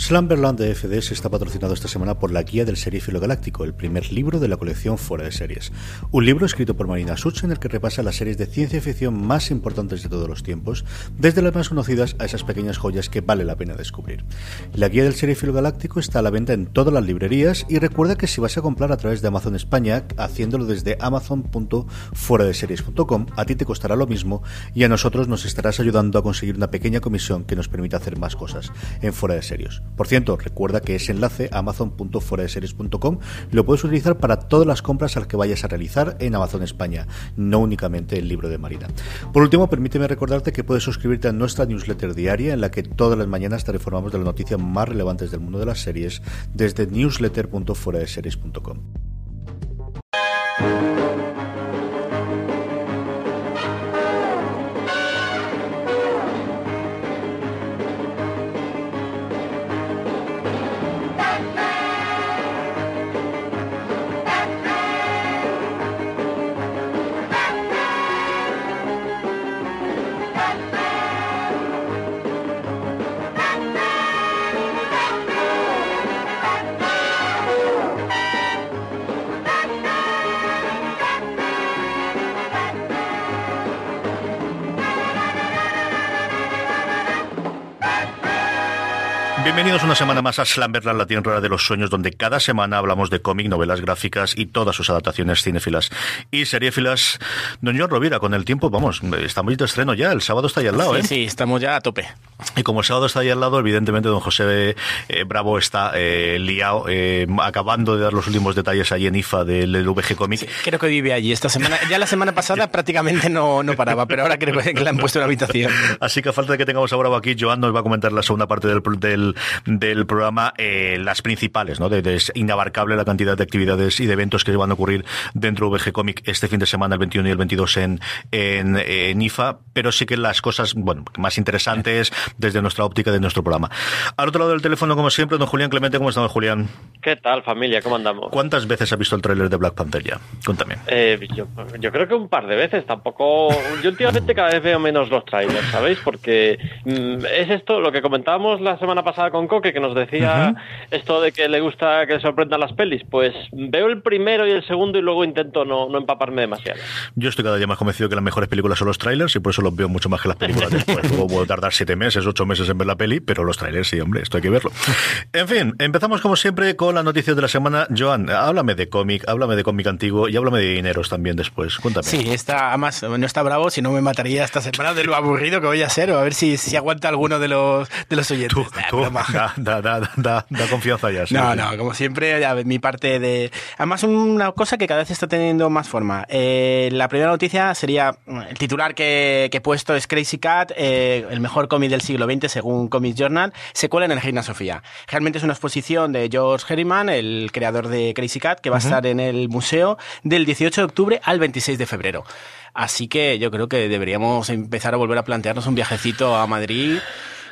Slumberland de FDS está patrocinado esta semana por la Guía del Serifilo Galáctico, el primer libro de la colección Fuera de Series. Un libro escrito por Marina Such en el que repasa las series de ciencia ficción más importantes de todos los tiempos, desde las más conocidas a esas pequeñas joyas que vale la pena descubrir. La Guía del Serifilo Galáctico está a la venta en todas las librerías y recuerda que si vas a comprar a través de Amazon España, haciéndolo desde amazon.fueradeseries.com, a ti te costará lo mismo y a nosotros nos estarás ayudando a conseguir una pequeña comisión que nos permita hacer más cosas en Fuera de Series. Por cierto, recuerda que ese enlace amazon.fueradeseries.com lo puedes utilizar para todas las compras al que vayas a realizar en Amazon España, no únicamente el libro de Marina. Por último, permíteme recordarte que puedes suscribirte a nuestra newsletter diaria en la que todas las mañanas te informamos de las noticias más relevantes del mundo de las series desde newsletter.fueradeseries.com. una semana más a Slamberland, la tierra de los sueños, donde cada semana hablamos de cómic, novelas gráficas y todas sus adaptaciones cinéfilas y seriéfilas. Don John Rovira, con el tiempo, vamos, estamos de estreno ya, el sábado está ahí al lado, Sí, ¿eh? sí, estamos ya a tope. Y como el sábado está ahí al lado, evidentemente don José eh, Bravo está eh, liado, eh, acabando de dar los últimos detalles allí en IFA del, del VG Comic. Creo que vive allí esta semana. Ya la semana pasada prácticamente no, no paraba, pero ahora creo que le han puesto en la habitación. Así que a falta de que tengamos a Bravo aquí, Joan nos va a comentar la segunda parte del, del, del programa, eh, las principales, ¿no? De, de- es inabarcable la cantidad de actividades y de eventos que van a ocurrir dentro de VG Comic este fin de semana, el 21 y el 22 en, en, en IFA, pero sí que las cosas, bueno, más interesantes desde nuestra óptica de nuestro programa. Al otro lado del teléfono, como siempre, don Julián Clemente, ¿cómo estamos, Julián? ¿Qué tal, familia? ¿Cómo andamos? ¿Cuántas veces ha visto el tráiler de Black Panther ya? Cuéntame. Eh, yo, yo creo que un par de veces, tampoco... Yo últimamente cada vez veo menos los trailers, ¿sabéis? Porque mm, es esto, lo que comentábamos la semana pasada con Coque, que nos decía esto de que le gusta que sorprendan las pelis. Pues veo el primero y el segundo y luego intento no, no empaparme demasiado. Yo estoy cada día más convencido que las mejores películas son los trailers y por eso los veo mucho más que las películas después. Luego puedo tardar siete meses, ocho meses en ver la peli, pero los trailers sí, hombre, esto hay que verlo. En fin, empezamos como siempre con las noticias de la semana. Joan, háblame de cómic, háblame de cómic antiguo y háblame de dineros también después. Cuéntame. Sí, está, además, no está bravo, si no me mataría esta semana de lo aburrido que voy a ser, o a ver si, si aguanta alguno de los, de los oyentes. Tú, Nah, tú, broma. Da, da, da, da, da confianza ya. sí, No, sí. no, como siempre, ya ves, mi parte de... Además, una cosa que cada vez está teniendo más forma. Eh, la primera noticia sería, mm, el titular que, que he puesto es Crazy Cat, eh, el mejor cómic del siglo XX según Comic Journal, secuela en el Reina Sofía. Realmente es una exposición de George Herriman, el creador de Crazy Cat, que va a estar en el museo del 18 de octubre al 26 de febrero. Así que yo creo que deberíamos empezar a volver a plantearnos un viajecito a Madrid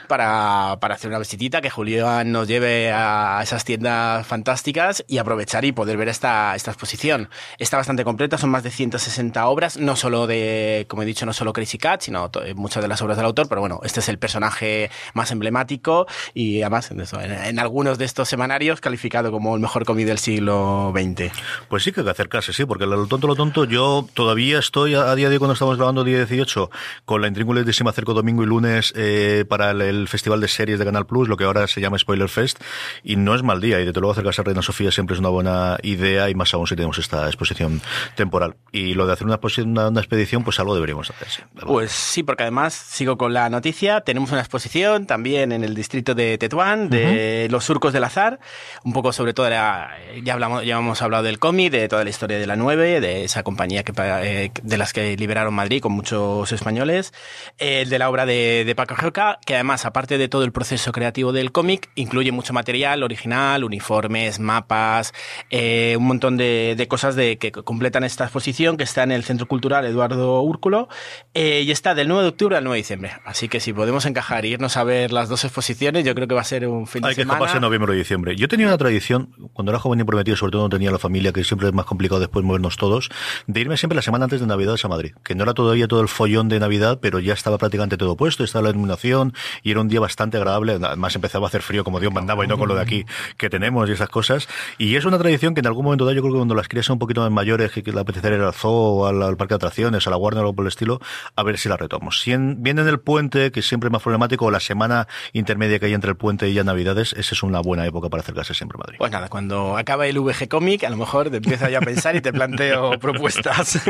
para, para hacer una visitita, que Julián nos lleve a esas tiendas fantásticas y aprovechar y poder ver esta, esta exposición. Está bastante completa, son más de 160 obras, no solo de, como he dicho, no solo Crazy Cat, sino to- muchas de las obras del autor, pero bueno, este es el personaje más emblemático y además en, eso, en, en algunos de estos semanarios calificado como el mejor cómic del siglo XX. Pues sí que hay que acercarse, sí, porque lo tonto, lo tonto, yo todavía estoy a, a día de hoy cuando estamos grabando día 18 con la intríngulis de si me acerco domingo y lunes eh, para el, el Festival de Series de Canal Plus, lo que ahora se llama Spoiler Fest, y no es mal día, y desde luego acercarse a Reina Sofía siempre es una buena idea, y más aún si tenemos esta exposición temporal. Y lo de hacer una, una, expedición, pues algo deberíamos hacer. pues sí, porque además sigo con la noticia, tenemos una exposición también en el distrito de Tetuán, de los surcos del azar, un poco sobre todo, ya, hablamos, ya hemos hablado del cómic, de toda la historia de la 9, de esa compañía que, eh, de las que liberaron Madrid con muchos españoles, el de la obra de, de Paco Joca, que además, aparte de todo el proceso creativo del cómic, incluye mucho material original, uniformes, mapas, eh, un montón de, de, cosas de, que completan esta exposición que está en el Centro Cultural Eduardo Úrculo eh, y está del 9 de octubre al 9 de diciembre. Así que si podemos encajar e irnos a ver las dos exposiciones, yo creo que va a ser un fin de semana. Hay que escaparse en noviembre o diciembre. Yo tenía una tradición, cuando era joven y prometido, sobre todo no tenía la familia, que siempre es más complicado después movernos todos, de irme siempre la semana antes de Navidad a Madrid. Que no era todavía todo el follón de Navidad, pero ya estaba prácticamente todo puesto, estaba la iluminación y era un día bastante agradable. Además empezaba a hacer frío como Dios mandaba y no con lo de aquí que tenemos y esas cosas. Y es una tradición que en algún momento dado, yo creo que cuando las crías son un poquito más mayores, que, la apetecer ir al zoo, al, al, parque de atracciones, a la Warner o algo por el estilo, a ver si la retomo. Si en, viene en el puente, que siempre es más problemático, o la semana intermedia que hay entre el puente y ya Navidades, esa es una buena época para acercarse siempre a Madrid. Pues nada, cuando acaba el VG Comic, a lo mejor te empiezo ya a pensar y te planteo propuestas.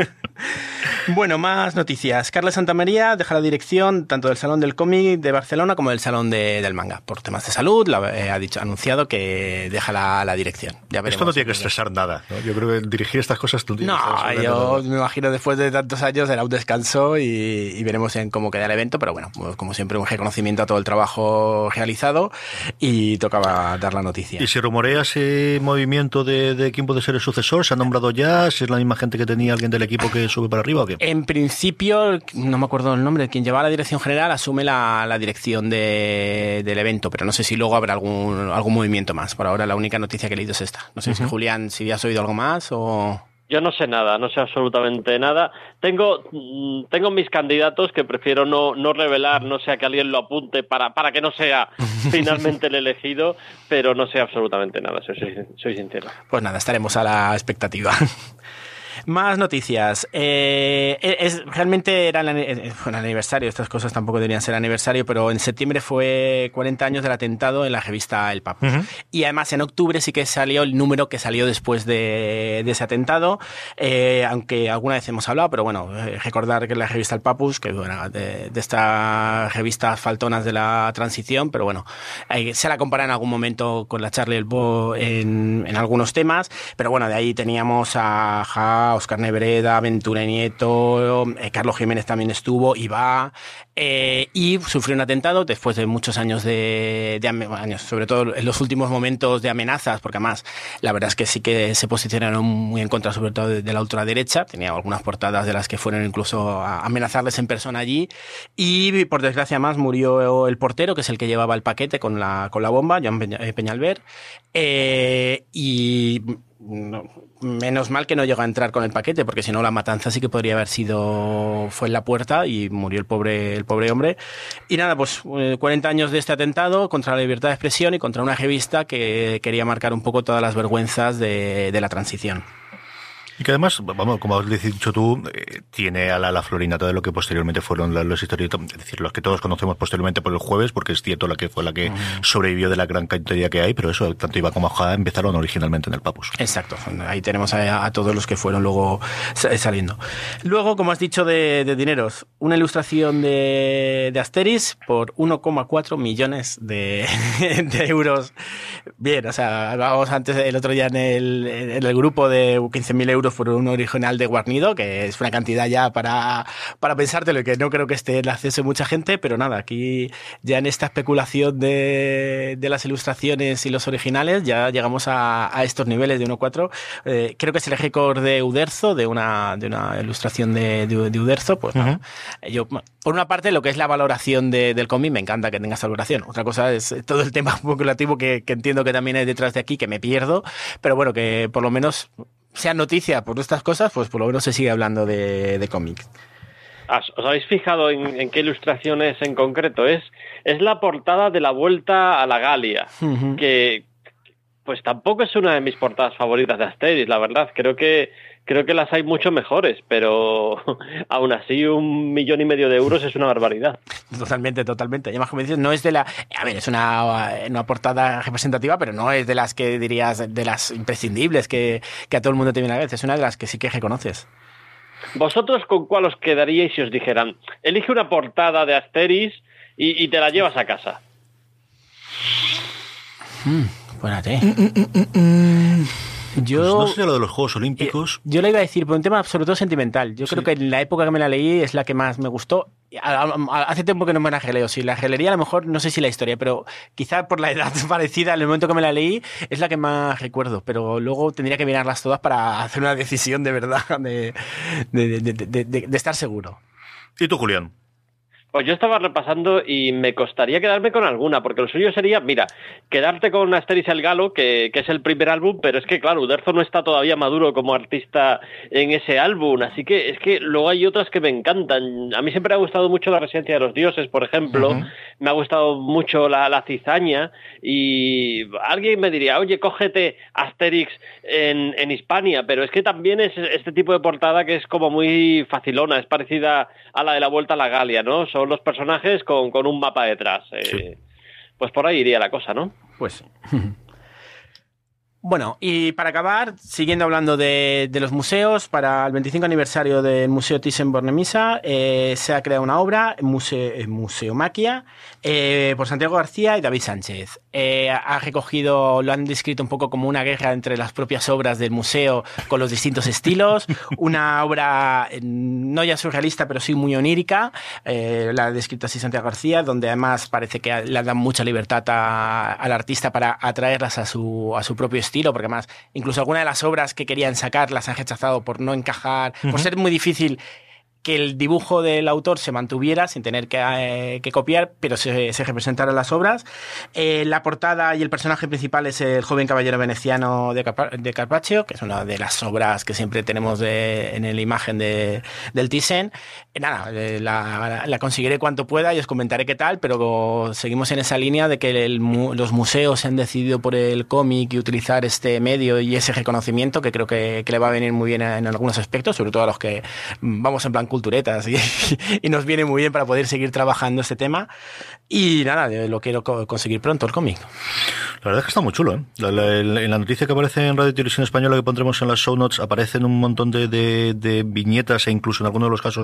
Bueno, más noticias. Carla Santamaría deja la dirección tanto del Salón del Cómic de Barcelona como del Salón del Manga. Por temas de salud, la, eh, ha dicho, anunciado que deja la, dirección. Ya Esto no tiene que estresar nada. Yo creo que dirigir estas cosas tú No, yo me imagino después de tantos años será un descanso y, veremos en cómo queda el evento, pero bueno, pues como siempre un reconocimiento a todo el trabajo realizado y tocaba dar la noticia. ¿Y si rumorea ese movimiento de, de quién puede ser el sucesor? ¿Se ha nombrado ya? ¿Si es la misma gente que tenía alguien del equipo que sube para arriba o qué? En principio, no me acuerdo el nombre, quien lleva la dirección general asume la, la dirección de, del evento, pero no sé si luego habrá algún, algún movimiento más. Por ahora la única noticia que he leído es esta. No sé si Julián, si has oído algo más o... Yo no sé nada, no sé absolutamente nada. Tengo, mm, tengo mis candidatos que prefiero no, no revelar, no sea que alguien lo apunte para, para que no sea finalmente el elegido, pero no sé absolutamente nada, soy, soy sincero. Pues nada, estaremos a la expectativa. Más noticias. Eh, es, realmente era el, eh, aniversario, estas cosas tampoco deberían ser aniversario, pero en septiembre fue 40 años del atentado en la revista El Papus. Y además en octubre sí que salió el número que salió después de, ese atentado, eh, aunque alguna vez hemos hablado, pero bueno, recordar que la revista El Papus, que bueno, de, de estas revistas faltonas de la transición, pero bueno, se la compara en algún momento con la Charlie Bo en, en algunos temas, pero bueno, de ahí teníamos a Oscar Nebreda, Ventura Nieto, eh, Carlos Jiménez también estuvo, Iba, eh, y sufrió un atentado después de muchos años de, años, sobre todo en los últimos momentos de amenazas, porque además la verdad es que sí que se posicionaron muy en contra, sobre todo de, la ultraderecha, tenía algunas portadas de las que fueron incluso a amenazarles en persona allí, y por desgracia más murió el portero, que es el que llevaba el paquete con la, con la bomba, Joan Peñalver, eh, y menos mal que no llegó a entrar con el paquete, porque si no la matanza sí que podría haber sido, fue en la puerta y murió el pobre, el pobre hombre. Y nada, pues 40 eh, años de este atentado contra la libertad de expresión y contra una revista que quería marcar un poco todas las vergüenzas de la transición. Y que además, vamos, como has dicho tú, eh, tiene a la, la, florinata de lo que posteriormente fueron los historietas, es decir, los que todos conocemos posteriormente por el jueves, porque es cierto la que fue la que sobrevivió de la gran cantidad que hay, pero eso, tanto Iba como Ojada empezaron originalmente en el Papus. Exacto, ahí tenemos a, todos los que fueron luego saliendo. Luego, como has dicho de, dineros, una ilustración de, de Asteris por 1,4 millones de, de, euros. Bien, o sea, vamos antes, el otro día en el, en el grupo de 15.000 euros por un original de Guarnido, que es una cantidad ya para, para pensártelo y que no creo que esté en acceso de mucha gente, pero nada, aquí ya en esta especulación de, de las ilustraciones y los originales ya llegamos a, a estos niveles de 1.4. Eh, creo que es el récord de Uderzo, de una, de una ilustración de, de, Uderzo. Pues yo, por una parte, lo que es la valoración del cómic, me encanta que tenga esta valoración. Otra cosa es todo el tema especulativo que, que entiendo que también hay detrás de aquí, que me pierdo, pero bueno, que por lo menos sea noticia por estas cosas, pues por lo menos se sigue hablando de, cómics. ¿Os habéis fijado en, qué ilustración es en concreto? Es, es la portada de la Vuelta a la Galia, que pues tampoco es una de mis portadas favoritas de Asterix, la verdad. Creo que creo que las hay mucho mejores, pero aún así un millón y medio de euros es una barbaridad. Totalmente, totalmente. Y además, como dices, no es de la... A ver, es una, una portada representativa, pero no es de las que dirías, de las imprescindibles que, que a todo el mundo te viene a la vez. Es una de las que sí que reconoces. ¿Vosotros con cuál os quedaríais si os dijeran, elige una portada de Asteris y, y te la llevas a casa? Mm, espérate. Mm, yo, pues no sé lo de los Juegos Olímpicos. Eh, yo le iba a decir por un tema todo sentimental. Yo creo que en la época que me la leí es la que más me gustó. Hace tiempo que no me la geleo. Si la gelería, a lo mejor no sé si la historia, pero quizá por la edad parecida en el momento que me la leí es la que más recuerdo. Pero luego tendría que mirarlas todas para hacer una decisión de verdad, de, de, de, de estar seguro. ¿Y tú, Julián? Pues yo estaba repasando y me costaría quedarme con alguna, porque lo suyo sería, mira, quedarte con Asteris el Galo, que, que, es el primer álbum, pero es que, claro, Uderzo no está todavía maduro como artista en ese álbum, así que es que luego hay otras que me encantan. A mí siempre ha gustado mucho La Residencia de los Dioses, por ejemplo. Me ha gustado mucho la, la, Cizaña, y alguien me diría, oye, cógete Asterix en, en Hispania, pero es que también es este tipo de portada que es como muy facilona, es parecida a la de la Vuelta a la Galia, ¿no? Son los personajes con, con un mapa detrás. Eh, sí. Pues por ahí iría la cosa, ¿no? Pues. Bueno, y para acabar, siguiendo hablando de, de, los museos, para el 25 aniversario del Museo Thyssen-Bornemisza eh, se ha creado una obra, Museo, Museomaquia, eh, por Santiago García y David Sánchez. Eh, ha recogido, lo han descrito un poco como una guerra entre las propias obras del museo con los distintos estilos, una obra no ya surrealista, pero sí muy onírica, eh, la ha descrito así Santiago García, donde además parece que le dan mucha libertad a, al artista para atraerlas a su, a su propio estilo, porque además incluso algunas de las obras que querían sacar las han rechazado por no encajar, uh -huh. por ser muy difícil que el dibujo del autor se mantuviera sin tener que, eh, que copiar, pero se, se representaran las obras. Eh, la portada y el personaje principal es el joven caballero veneciano de, Carpa de Carpaccio, que es una de las obras que siempre tenemos de, en la imagen de, del Thyssen. Eh, nada, la, la, conseguiré cuanto pueda y os comentaré qué tal, pero seguimos en esa línea de que el, los museos se han decidido por el cómic y utilizar este medio y ese reconocimiento que creo que, que le va a venir muy bien en algunos aspectos, sobre todo a los que vamos en plan culturetas y, y, nos viene muy bien para poder seguir trabajando este tema. Y nada, lo quiero conseguir pronto, el cómic. La verdad es que está muy chulo, ¿eh? La, la, en la noticia que aparece en Radio Televisión Española que pondremos en las show notes aparecen un montón de, de, de viñetas e incluso en algunos de los casos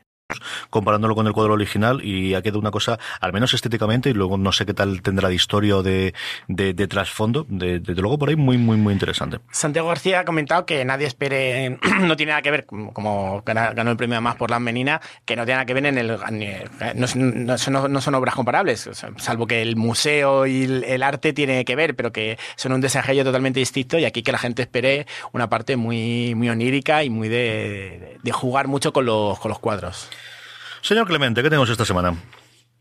Comparándolo con el cuadro original y ha quedado una cosa, al menos estéticamente, y luego no sé qué tal tendrá de historia o de, de, de trasfondo, desde de, luego por ahí muy, muy, muy interesante. Santiago García ha comentado que nadie espere, no tiene nada que ver, como ganó el premio más por la menina, que no tiene nada que ver en el, no, no, no son obras comparables, salvo que el museo y el, arte tiene que ver, pero que son un desarrollo totalmente distinto y aquí que la gente espere una parte muy, muy onírica y muy de, de jugar mucho con los, con los cuadros. Señor Clemente, ¿qué tenemos esta semana?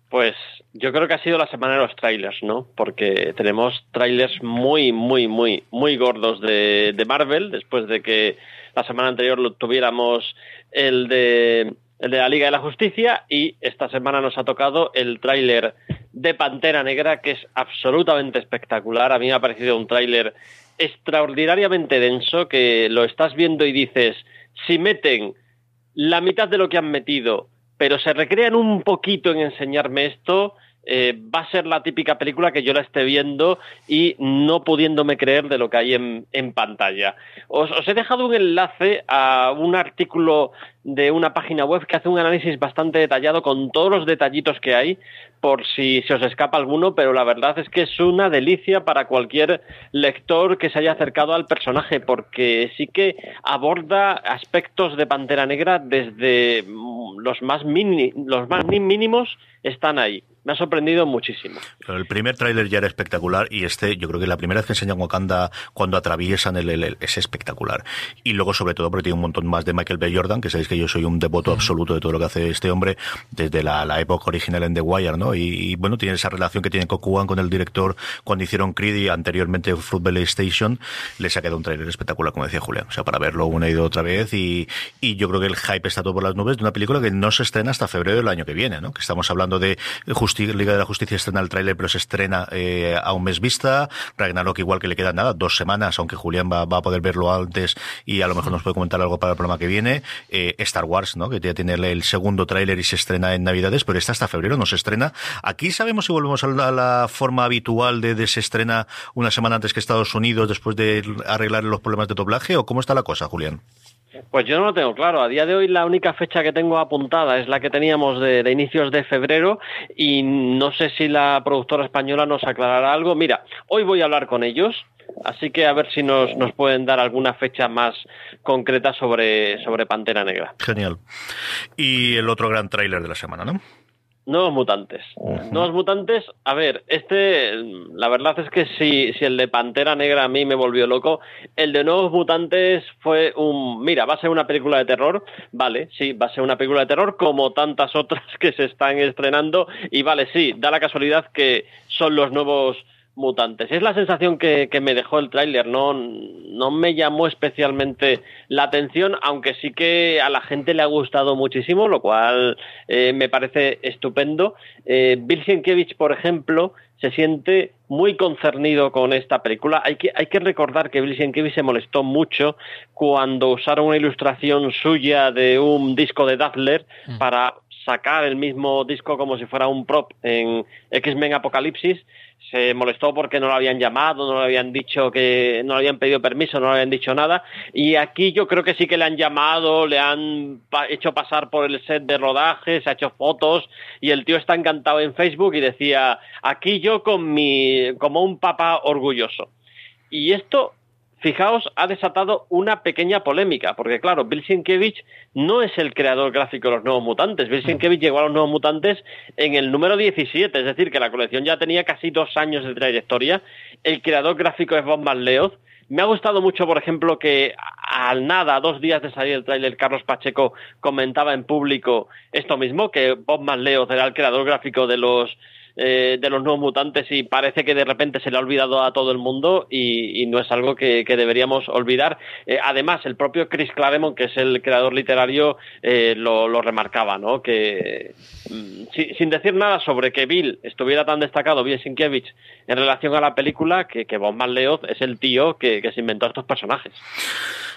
Pues yo creo que ha sido la semana de los trailers, ¿no? Porque tenemos trailers muy, muy, muy, muy gordos de, de Marvel, después de que la semana anterior lo tuviéramos el de, el de la Liga de la Justicia y esta semana nos ha tocado el tráiler de Pantera Negra, que es absolutamente espectacular. A mí me ha parecido un tráiler extraordinariamente denso, que lo estás viendo y dices, si meten la mitad de lo que han metido pero se recrean un poquito en enseñarme esto, eh, va a ser la típica película que yo la esté viendo y no pudiéndome creer de lo que hay en, pantalla. Os, os, he dejado un enlace a un artículo de una página web que hace un análisis bastante detallado con todos los detallitos que hay, por si se os escapa alguno, pero la verdad es que es una delicia para cualquier lector que se haya acercado al personaje, porque sí que aborda aspectos de Pantera Negra desde los más, mini, los más mínimos están ahí me ha sorprendido muchísimo. el primer tráiler ya era espectacular y este, yo creo que la primera vez que enseñan Wakanda cuando atraviesan el, el, es espectacular. Y luego, sobre todo, porque tiene un montón más de Michael B. Jordan, que sabéis que yo soy un devoto absoluto de todo lo que hace este hombre desde la, la época original en The Wire, ¿no? Y, bueno, tiene esa relación que tiene Kokuan con el director cuando hicieron Creed y anteriormente Football Station. Les ha quedado un tráiler espectacular, como decía Julián. O sea, para verlo una y otra vez y, y yo creo que el hype está todo por las nubes de una película que no se estrena hasta febrero del año que viene, ¿no? Que estamos hablando de Liga de la Justicia estrena el tráiler, pero se estrena eh, a un mes vista. Ragnarok igual que le quedan nada, dos semanas, aunque Julián va, a poder verlo antes y a lo mejor nos puede comentar algo para el programa que viene. Eh, Star Wars, ¿no? Que ya tiene el segundo tráiler y se estrena en Navidades, pero esta hasta febrero no se estrena. Aquí sabemos si volvemos a la, forma habitual de, de, se estrena una semana antes que Estados Unidos después de arreglar los problemas de doblaje o cómo está la cosa, Julián. Pues yo no lo tengo claro. A día de hoy la única fecha que tengo apuntada es la que teníamos de, inicios de febrero y no sé si la productora española nos aclarará algo. Mira, hoy voy a hablar con ellos, así que a ver si nos, nos pueden dar alguna fecha más concreta sobre, sobre Pantera Negra. Genial. Y el otro gran tráiler de la semana, ¿no? Nuevos mutantes. Nuevos mutantes, a ver, este, la verdad es que si, si el de Pantera Negra a mí me volvió loco, el de Nuevos mutantes fue un, mira, va a ser una película de terror, vale, sí, va a ser una película de terror como tantas otras que se están estrenando y vale, sí, da la casualidad que son los nuevos mutantes. Es la sensación que, que me dejó el tráiler, no, no me llamó especialmente la atención, aunque sí que a la gente le ha gustado muchísimo, lo cual eh, me parece estupendo. Eh, Bill Sienkiewicz, por ejemplo, se siente muy concernido con esta película. Hay que, hay que recordar que Bill Sienkiewicz se molestó mucho cuando usaron una ilustración suya de un disco de Dazzler mm. para sacar el mismo disco como si fuera un prop en X-Men Apocalipsis se molestó porque no lo habían llamado, no le habían dicho que no le habían pedido permiso, no le habían dicho nada. Y aquí yo creo que sí que le han llamado, le han hecho pasar por el set de rodaje, se ha hecho fotos y el tío está encantado en Facebook y decía, aquí yo con mi, como un papá orgulloso. Y esto fijaos, ha desatado una pequeña polémica, porque claro, Bill Sienkiewicz no es el creador gráfico de los Nuevos Mutantes. Bill Sienkiewicz llegó a los Nuevos Mutantes en el número 17, es decir, que la colección ya tenía casi dos años de trayectoria. El creador gráfico es Bob Manleoz. Me ha gustado mucho, por ejemplo, que al nada, dos días de salir el tráiler, Carlos Pacheco comentaba en público esto mismo, que Bob Manleoz era el creador gráfico de los eh, de los nuevos mutantes y parece que de repente se le ha olvidado a todo el mundo y, no es algo que, deberíamos olvidar. Eh, además, el propio Chris Claremont, que es el creador literario, eh, lo, remarcaba, ¿no? Que mm, sin decir nada sobre que Bill estuviera tan destacado, Bill Sienkiewicz, en relación a la película, que, que Von Leoz es el tío que, se inventó estos personajes.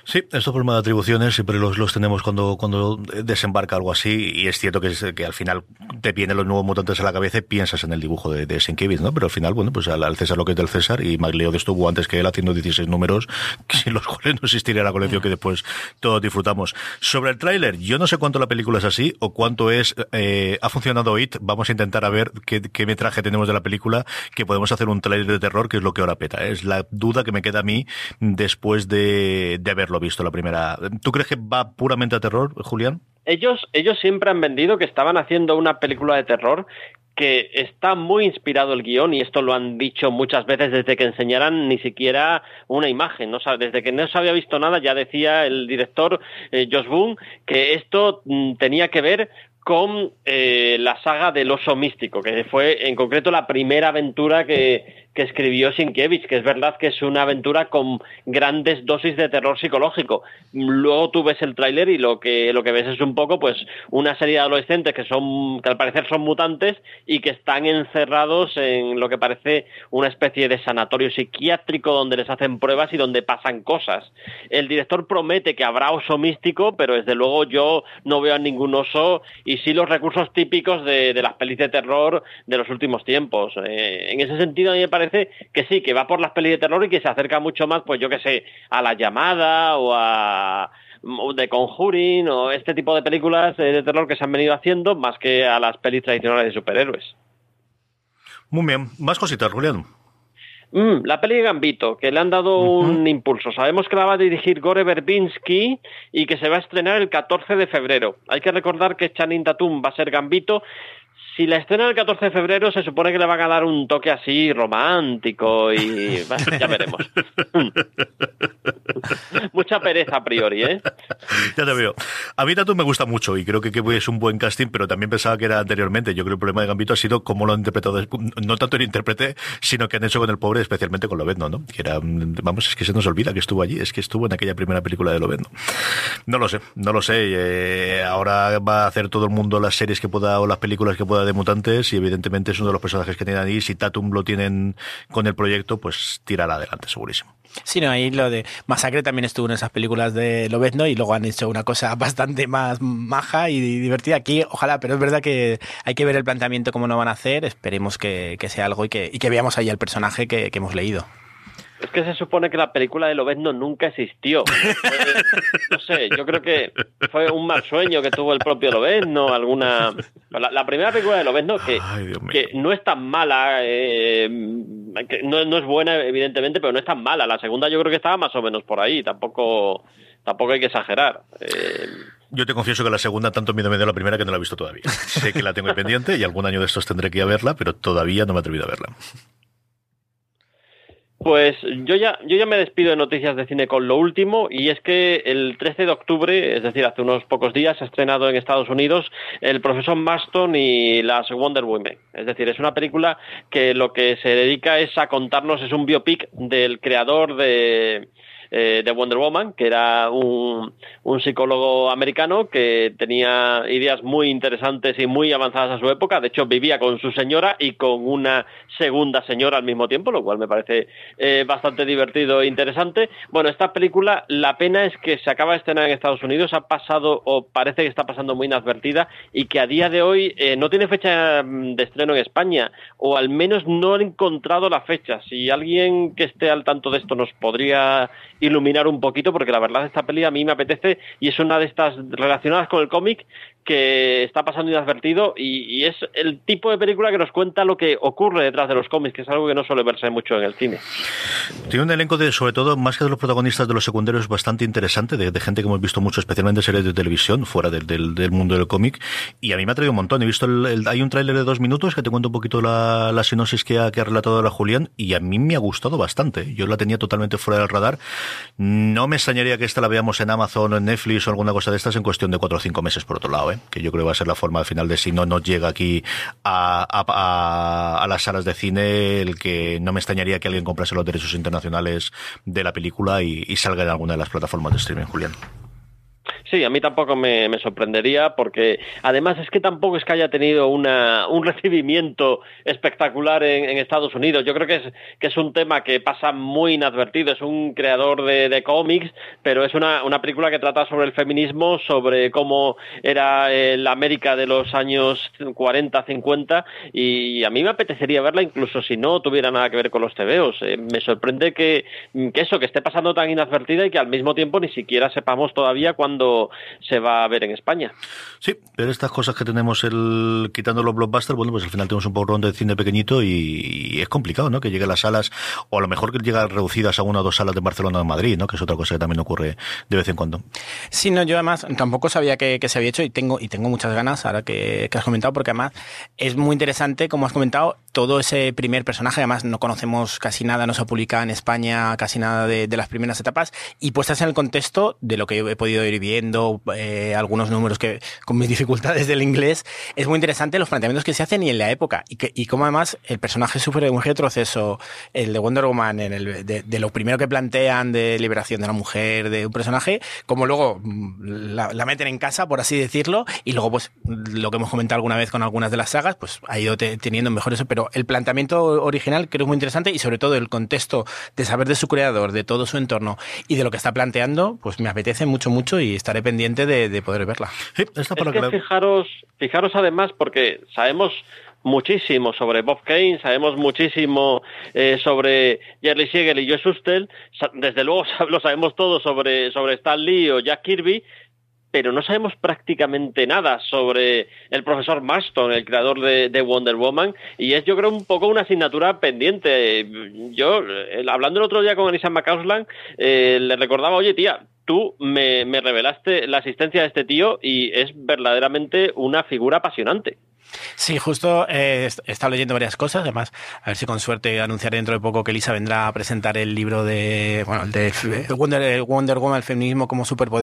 Sí, estos problemas de atribuciones siempre los, tenemos cuando, cuando desembarca algo así y es cierto que, que al final te vienen los nuevos mutantes a la cabeza y piensas en el dibujo de, de Sienkiewicz, ¿no? Pero al final, bueno, pues al, César lo que es del César y MacLeod estuvo antes que él haciendo 16 números, sin los cuales no existiría la colección que después todos disfrutamos. Sobre el tráiler, yo no sé cuánto la película es así o cuánto es, eh, ha funcionado IT, vamos a intentar a ver qué, metraje tenemos de la película, que podemos hacer un tráiler de terror, que es lo que ahora peta. Es la duda que me queda a mí después de, de haberlo visto la primera. ¿Tú crees que va puramente a terror, Julián? Ellos, ellos siempre han vendido que estaban haciendo una película de terror que está muy inspirado el guion y esto lo han dicho muchas veces desde que enseñaran ni siquiera una imagen, ¿no? desde que no se había visto nada ya decía el director eh, Josh Boone que esto mm, tenía que ver con eh, la saga del oso místico, que fue en concreto la primera aventura que, que escribió Sienkiewicz, que es verdad que es una aventura con grandes dosis de terror psicológico. Luego tú ves el tráiler y lo que, lo que ves es un poco pues una serie de adolescentes que son que al parecer son mutantes y que están encerrados en lo que parece una especie de sanatorio psiquiátrico donde les hacen pruebas y donde pasan cosas. El director promete que habrá oso místico, pero desde luego yo no veo a ningún oso y sí los recursos típicos de, las pelis de terror de los últimos tiempos. Eh, en ese sentido a mí me parece que sí, que va por las pelis de terror y que se acerca mucho más, pues yo que sé, a La Llamada o a de Conjuring o este tipo de películas de terror que se han venido haciendo más que a las pelis tradicionales de superhéroes. Muy bien, más cositas, Julián. Mm, la peli de Gambito, que le han dado un impulso. Sabemos que la va a dirigir Gore Verbinski y que se va a estrenar el 14 de febrero. Hay que recordar que Channing Tatum va a ser Gambito, si la escena del 14 de febrero se supone que le van a dar un toque así romántico y ya veremos. Mucha pereza a priori, ¿eh? Ya te veo. A mí tanto me gusta mucho y creo que, es un buen casting, pero también pensaba que era anteriormente. Yo creo que el problema de Gambito ha sido cómo lo han interpretado, no tanto el intérprete, sino que han hecho con el pobre, especialmente con Lobezno, ¿no? Que era, vamos, es que se nos olvida que estuvo allí, es que estuvo en aquella primera película de Lobezno. No lo sé, no lo sé. Eh, ahora va a hacer todo el mundo las series que pueda o las películas que pueda de mutantes y evidentemente es uno de los personajes que tienen ahí. Si Tatum lo tienen con el proyecto, pues tirará adelante, segurísimo. Sí, no, ahí lo de Masacre también estuvo en esas películas de Lobezno y luego han hecho una cosa bastante más maja y divertida. Aquí, ojalá, pero es verdad que hay que ver el planteamiento cómo lo van a hacer. Esperemos que, sea algo y que, y que veamos ahí el personaje que hemos leído. Es que se supone que la película de Lobezno nunca existió. no sé, yo creo que fue un mal sueño que tuvo el propio Lobezno, alguna... La, primera película de Lobezno, que, que no es tan mala, eh, que no, es buena evidentemente, pero no es tan mala. La segunda yo creo que estaba más o menos por ahí, tampoco, tampoco hay que exagerar. Eh, yo te confieso que la segunda tanto miedo me dio la primera que no la he visto todavía. Sé que la tengo pendiente y algún año de estos tendré que ir a verla, pero todavía no me he atrevido a verla. Pues yo ya, yo ya me despido de noticias de cine con lo último, y es que el 13 de octubre, es decir, hace unos pocos días, ha estrenado en Estados Unidos El Profesor Marston y las Wonder Women. Es decir, es una película que lo que se dedica es a contarnos, es un biopic del creador de, eh, de Wonder Woman, que era un, un, psicólogo americano que tenía ideas muy interesantes y muy avanzadas a su época. De hecho, vivía con su señora y con una segunda señora al mismo tiempo, lo cual me parece eh, bastante divertido e interesante. Bueno, esta película, la pena es que se acaba de estrenar en Estados Unidos, ha pasado o parece que está pasando muy inadvertida y que a día de hoy eh, no tiene fecha mm, de estreno en España o al menos no han encontrado la fecha. Si alguien que esté al tanto de esto nos podría iluminar un poquito, porque la verdad esta peli a mí me apetece y es una de estas relacionadas con el cómic que está pasando inadvertido y, es el tipo de película que nos cuenta lo que ocurre detrás de los cómics, que es algo que no suele verse mucho en el cine. Tiene un elenco de, sobre todo, más que de los protagonistas de los secundarios, bastante interesante, de, gente que hemos visto mucho, especialmente series de televisión, fuera del, del, mundo del cómic, y a mí me ha traído un montón. He visto, el, hay un tráiler de dos minutos que te cuento un poquito la, la sinopsis que ha, que ha relatado la Julián, y a mí me ha gustado bastante. Yo la tenía totalmente fuera del radar. No me extrañaría que esta la veamos en Amazon o en Netflix o alguna cosa de estas en cuestión de cuatro o cinco meses, por otro lado, ¿eh? Que yo creo que va a ser la forma al final de si no nos llega aquí a, las salas de cine, el que no me extrañaría que alguien comprase los derechos internacionales de la película y, y salga en alguna de las plataformas de streaming, Julián. Sí, a mí tampoco me, sorprendería porque además es que tampoco es que haya tenido una, un recibimiento espectacular en, Estados Unidos. Yo creo que es, que es un tema que pasa muy inadvertido. Es un creador de, cómics, pero es una, una, película que trata sobre el feminismo, sobre cómo era la América de los años 40, 50 y a mí me apetecería verla incluso si no tuviera nada que ver con los tebeos. Eh, me sorprende que, que eso, que esté pasando tan inadvertida y que al mismo tiempo ni siquiera sepamos todavía cuándo se va a ver en España. Sí, pero estas cosas que tenemos el quitando los blockbusters, bueno, pues al final tenemos un poco de cine pequeñito y, es complicado, ¿no? Que llegue a las salas, o a lo mejor que llega reducidas a una o dos salas de Barcelona o de Madrid, ¿no? Que es otra cosa que también ocurre de vez en cuando. Sí, no, yo además tampoco sabía que, se había hecho y tengo, y tengo muchas ganas ahora que, has comentado, porque además es muy interesante, como has comentado, todo ese primer personaje, además no conocemos casi nada, no se ha publicado en España casi nada de, de las primeras etapas, y puestas en el contexto de lo que he podido ir viendo eh, algunos números que con mis dificultades del inglés, es muy interesante los planteamientos que se hacen y en la época. Y, que, y como además el personaje sufre un retroceso, el de Wonder Woman, en el, de, lo primero que plantean de liberación de la mujer, de un personaje, como luego mm, la, meten en casa, por así decirlo, y luego pues lo que hemos comentado alguna vez con algunas de las sagas, pues ha ido teniendo mejor eso, pero el planteamiento original creo que es muy interesante y sobre todo el contexto de saber de su creador, de todo su entorno y de lo que está planteando, pues me apetece mucho, mucho y estaré pendiente de, poder verla. Sí, es que fijaros, fijaros además, porque sabemos muchísimo sobre Bob Kane, sabemos muchísimo eh, sobre Jerry Siegel y Joe Sustel, desde luego lo sabemos todo sobre, sobre Stan Lee o Jack Kirby, pero no sabemos prácticamente nada sobre el profesor Marston, el creador de, Wonder Woman, y es yo creo un poco una asignatura pendiente. Yo, eh, hablando el otro día con Anissa McCausland, eh, le recordaba, oye tía, tú me, revelaste la asistencia de este tío y es verdaderamente una figura apasionante. Sí, justo eh, he estado leyendo varias cosas. Además, a ver si con suerte anunciaré dentro de poco que Elisa vendrá a presentar el libro de, bueno, el de Wonder, Wonder Woman, el feminismo como superpoder.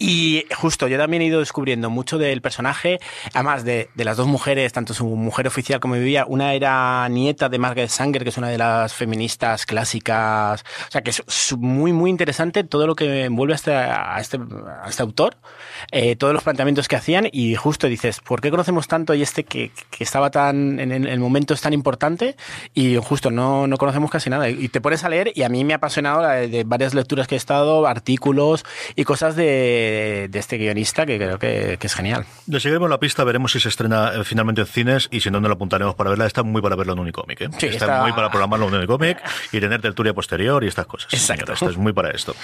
Y justo, yo también he ido descubriendo mucho del personaje, además de, de las dos mujeres, tanto su mujer oficial como vivía. Una era nieta de Margaret Sanger, que es una de las feministas clásicas. O sea, que es muy, muy interesante todo lo que envuelve a este, a este, a este autor, eh, todos los planteamientos que hacían. Y justo dices, ¿por qué conocemos tanto y este que, que estaba tan en el momento es tan importante? Y justo no, no conocemos casi nada. Y te pones a leer, y a mí me ha apasionado de varias lecturas que he estado, artículos y cosas de, de este guionista que creo que, que, es genial. Le seguiremos la pista, veremos si se estrena eh, finalmente en cines y si no, no lo apuntaremos para verla. Está muy para verlo en Unicómic. ¿eh? Sí, está, muy para programarlo en Unicómic y tener tertulia posterior y estas cosas. Exacto. esto es muy para esto.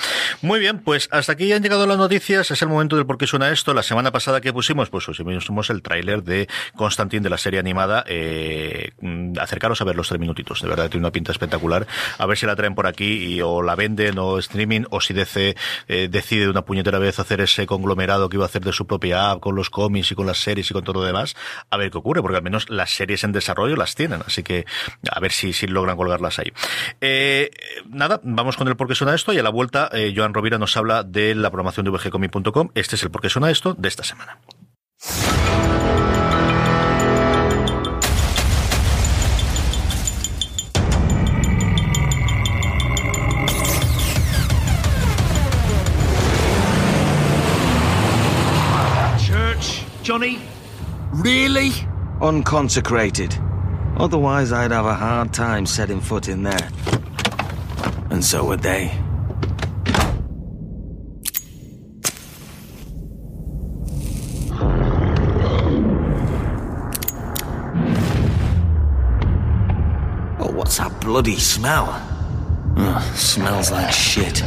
Muy bien, pues hasta aquí han llegado las noticias. Es el momento del por qué suena esto. La semana pasada que pusimos, pues pusimos el tráiler de Constantine de la serie animada. Eh, acercaros a ver los tres minutitos. De verdad, tiene una pinta espectacular. A ver si la traen por aquí y o la venden o streaming o si DC eh, decide de una puñetera vez hacer ese conglomerado que iba a hacer de su propia app con los cómics y con las series y con todo lo demás. A ver qué ocurre, porque al menos las series en desarrollo las tienen. Así que a ver si, si logran colgarlas ahí. Eh, nada, vamos con el por qué suena esto y a la vuelta eh, Joan Rovira nos habla de la programación de vgcomic.com. Este es el por qué suena esto de esta semana. Johnny? Really? Unconsecrated. Otherwise, I'd have a hard time setting foot in there. And so would they. Oh, what's that bloody smell? Ugh, smells like shit.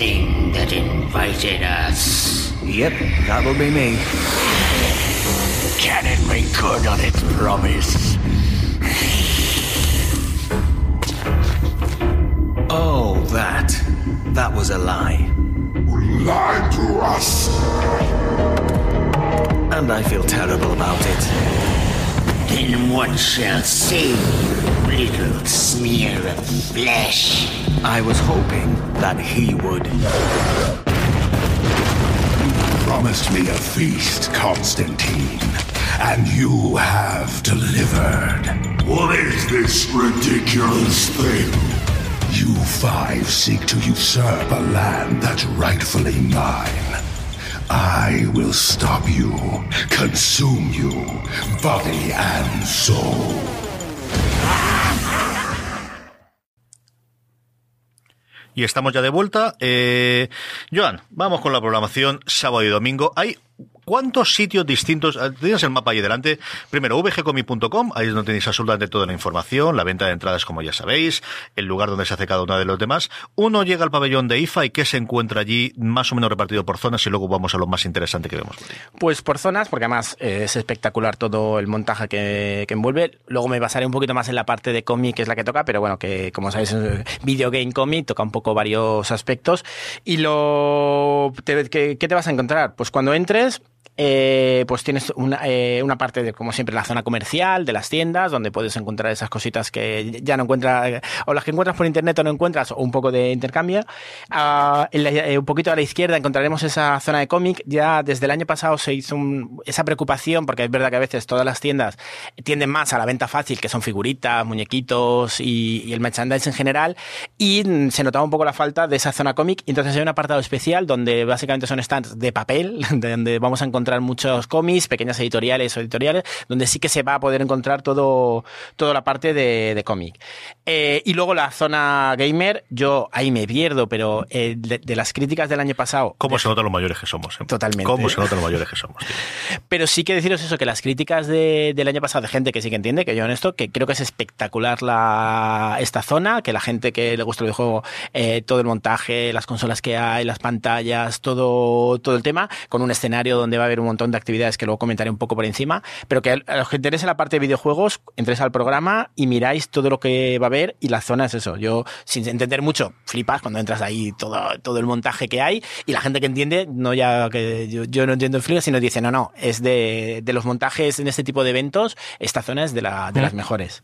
thing that invited us. Yep, that will be me. Can it make good on its promise? Oh, that. That was a lie. You lied to us! And I feel terrible about it. Then what shall save you? Little smear of flesh? I was hoping that he would. You Promised me a feast, Constantine, and you have delivered. What is this ridiculous thing? You five seek to usurp a land that's rightfully mine. I will stop you, consume you, body and soul. Y estamos ya de vuelta. Eh, Joan, vamos con la programación sábado y domingo. Hay ¿Cuántos sitios distintos? eh, Tienes el mapa ahí delante. Primero, vgcomic.com, ahí es donde tenéis absolutamente toda la información, la venta de entradas, como ya sabéis, el lugar donde se hace cada uno de los demás. Uno llega al pabellón de IFA y qué se encuentra allí, más o menos repartido por zonas, y luego vamos a lo más interesante que vemos. Pues por zonas, porque además eh, es espectacular todo el montaje que, que envuelve. Luego me basaré un poquito más en la parte de cómic, que es la que toca, pero bueno, que como sabéis, video game cómic, toca un poco varios aspectos. Y lo te- ¿qué, qué te vas a encontrar? Pues cuando entres, eh, pues tienes una, eh, una parte de, como siempre, la zona comercial, de las tiendas, donde puedes encontrar esas cositas que ya no encuentras, o las que encuentras por internet o no encuentras, o un poco de intercambio. Ah, eh, un poquito a la izquierda encontraremos esa zona de cómic. Ya desde el año pasado se hizo esa preocupación, porque es verdad que a veces todas las tiendas tienden más a la venta fácil, que son figuritas, muñequitos y, y el merchandise en general, y se notaba un poco la falta de esa zona cómic. Entonces hay un apartado especial donde básicamente son stands de papel, donde vamos a encontrar muchos cómics, pequeñas editoriales o editoriales, donde sí que se va a poder encontrar todo, toda la parte de, de cómic. Eh, y luego la zona gamer, yo ahí me pierdo, pero eh, de, de las críticas del año pasado. ¿Cómo se notan los mayores que somos? eh? Totalmente. ¿Cómo se notan los mayores que somos? tío? Pero sí que deciros eso, que las críticas de- del año pasado de gente que sí que entiende, que yo honesto, que creo que es espectacular la, esta zona, que la gente que le gusta el videojuego, todo el montaje, las consolas que hay, las pantallas, todo, todo el tema, con un escenario donde va a haber un montón de actividades que luego comentaré un poco por encima, pero que a los que interese la parte de videojuegos, entréis al programa y miráis todo lo que va a haber y la zona es eso. Yo, sin entender mucho, flipas cuando entras ahí todo, todo el montaje que hay y la gente que entiende, no ya que yo, yo no entiendo el flipas, sino dice, no, no, es de, de los montajes en este tipo de eventos, esta zona es de, la, de las mejores.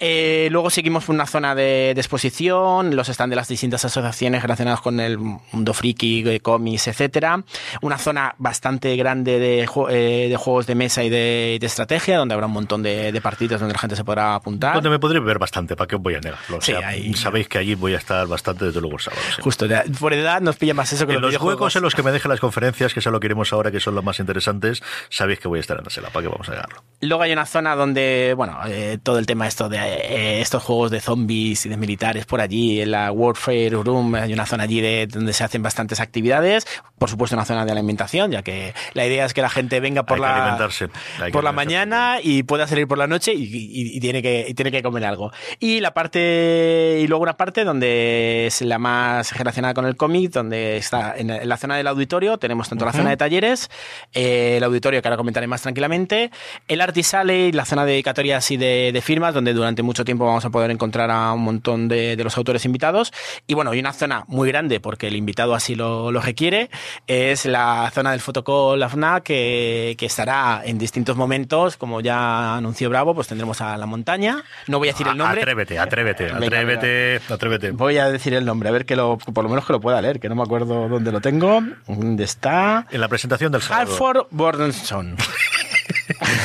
Eh, luego seguimos por una zona de, de exposición, los están de las distintas asociaciones relacionadas con el mundo friki, de cómics, etcétera. Una zona bastante grande de, ju- eh, de juegos de mesa y de, de estrategia, donde habrá un montón de, de partidos donde la gente se podrá apuntar. Donde me podré ver bastante, ¿para qué os voy a negarlo? O Sí, sea, ahí- sabéis que allí voy a estar bastante desde luego el sábado. sí. Justo, por edad nos pilla más eso que En los, los huecos en los que me dejen las conferencias, que es a lo que iremos ahora, que son los más interesantes, sabéis que voy a estar en la sala, ¿para qué vamos a negarlo? Luego hay una zona donde, bueno, eh, todo el tema esto de eh, estos juegos de zombies y de militares por allí, en la Warfare Room, hay una zona allí de, donde se hacen bastantes actividades. Por supuesto, una zona de alimentación, ya que la idea es que la gente venga por Hay que la alimentarse, hay por la mañana y pueda salir por la noche y, y- y tiene que y tiene que comer algo. Y la parte y luego una parte donde es la más relacionada con el cómic, donde está en, la zona del auditorio tenemos tanto la Ujú. zona de talleres, eh, el auditorio que ahora comentaré más tranquilamente, el Artisale y la zona de dedicatorias y de, de firmas, donde durante mucho tiempo vamos a poder encontrar a un montón de, de los autores invitados. Y bueno, y una zona muy grande, porque el invitado así lo, lo requiere, es la zona del Fotocall Que, que estará en distintos momentos, como ya anunció Bravo, pues tendremos a la montaña. No voy a decir el nombre. Atrévete, atrévete, Venga, atrévete, atrévete. Voy a decir el nombre, a ver que lo, por lo menos que lo pueda leer, que no me acuerdo dónde lo tengo. ¿Dónde está? En la presentación del sábado. Halford Bordenson.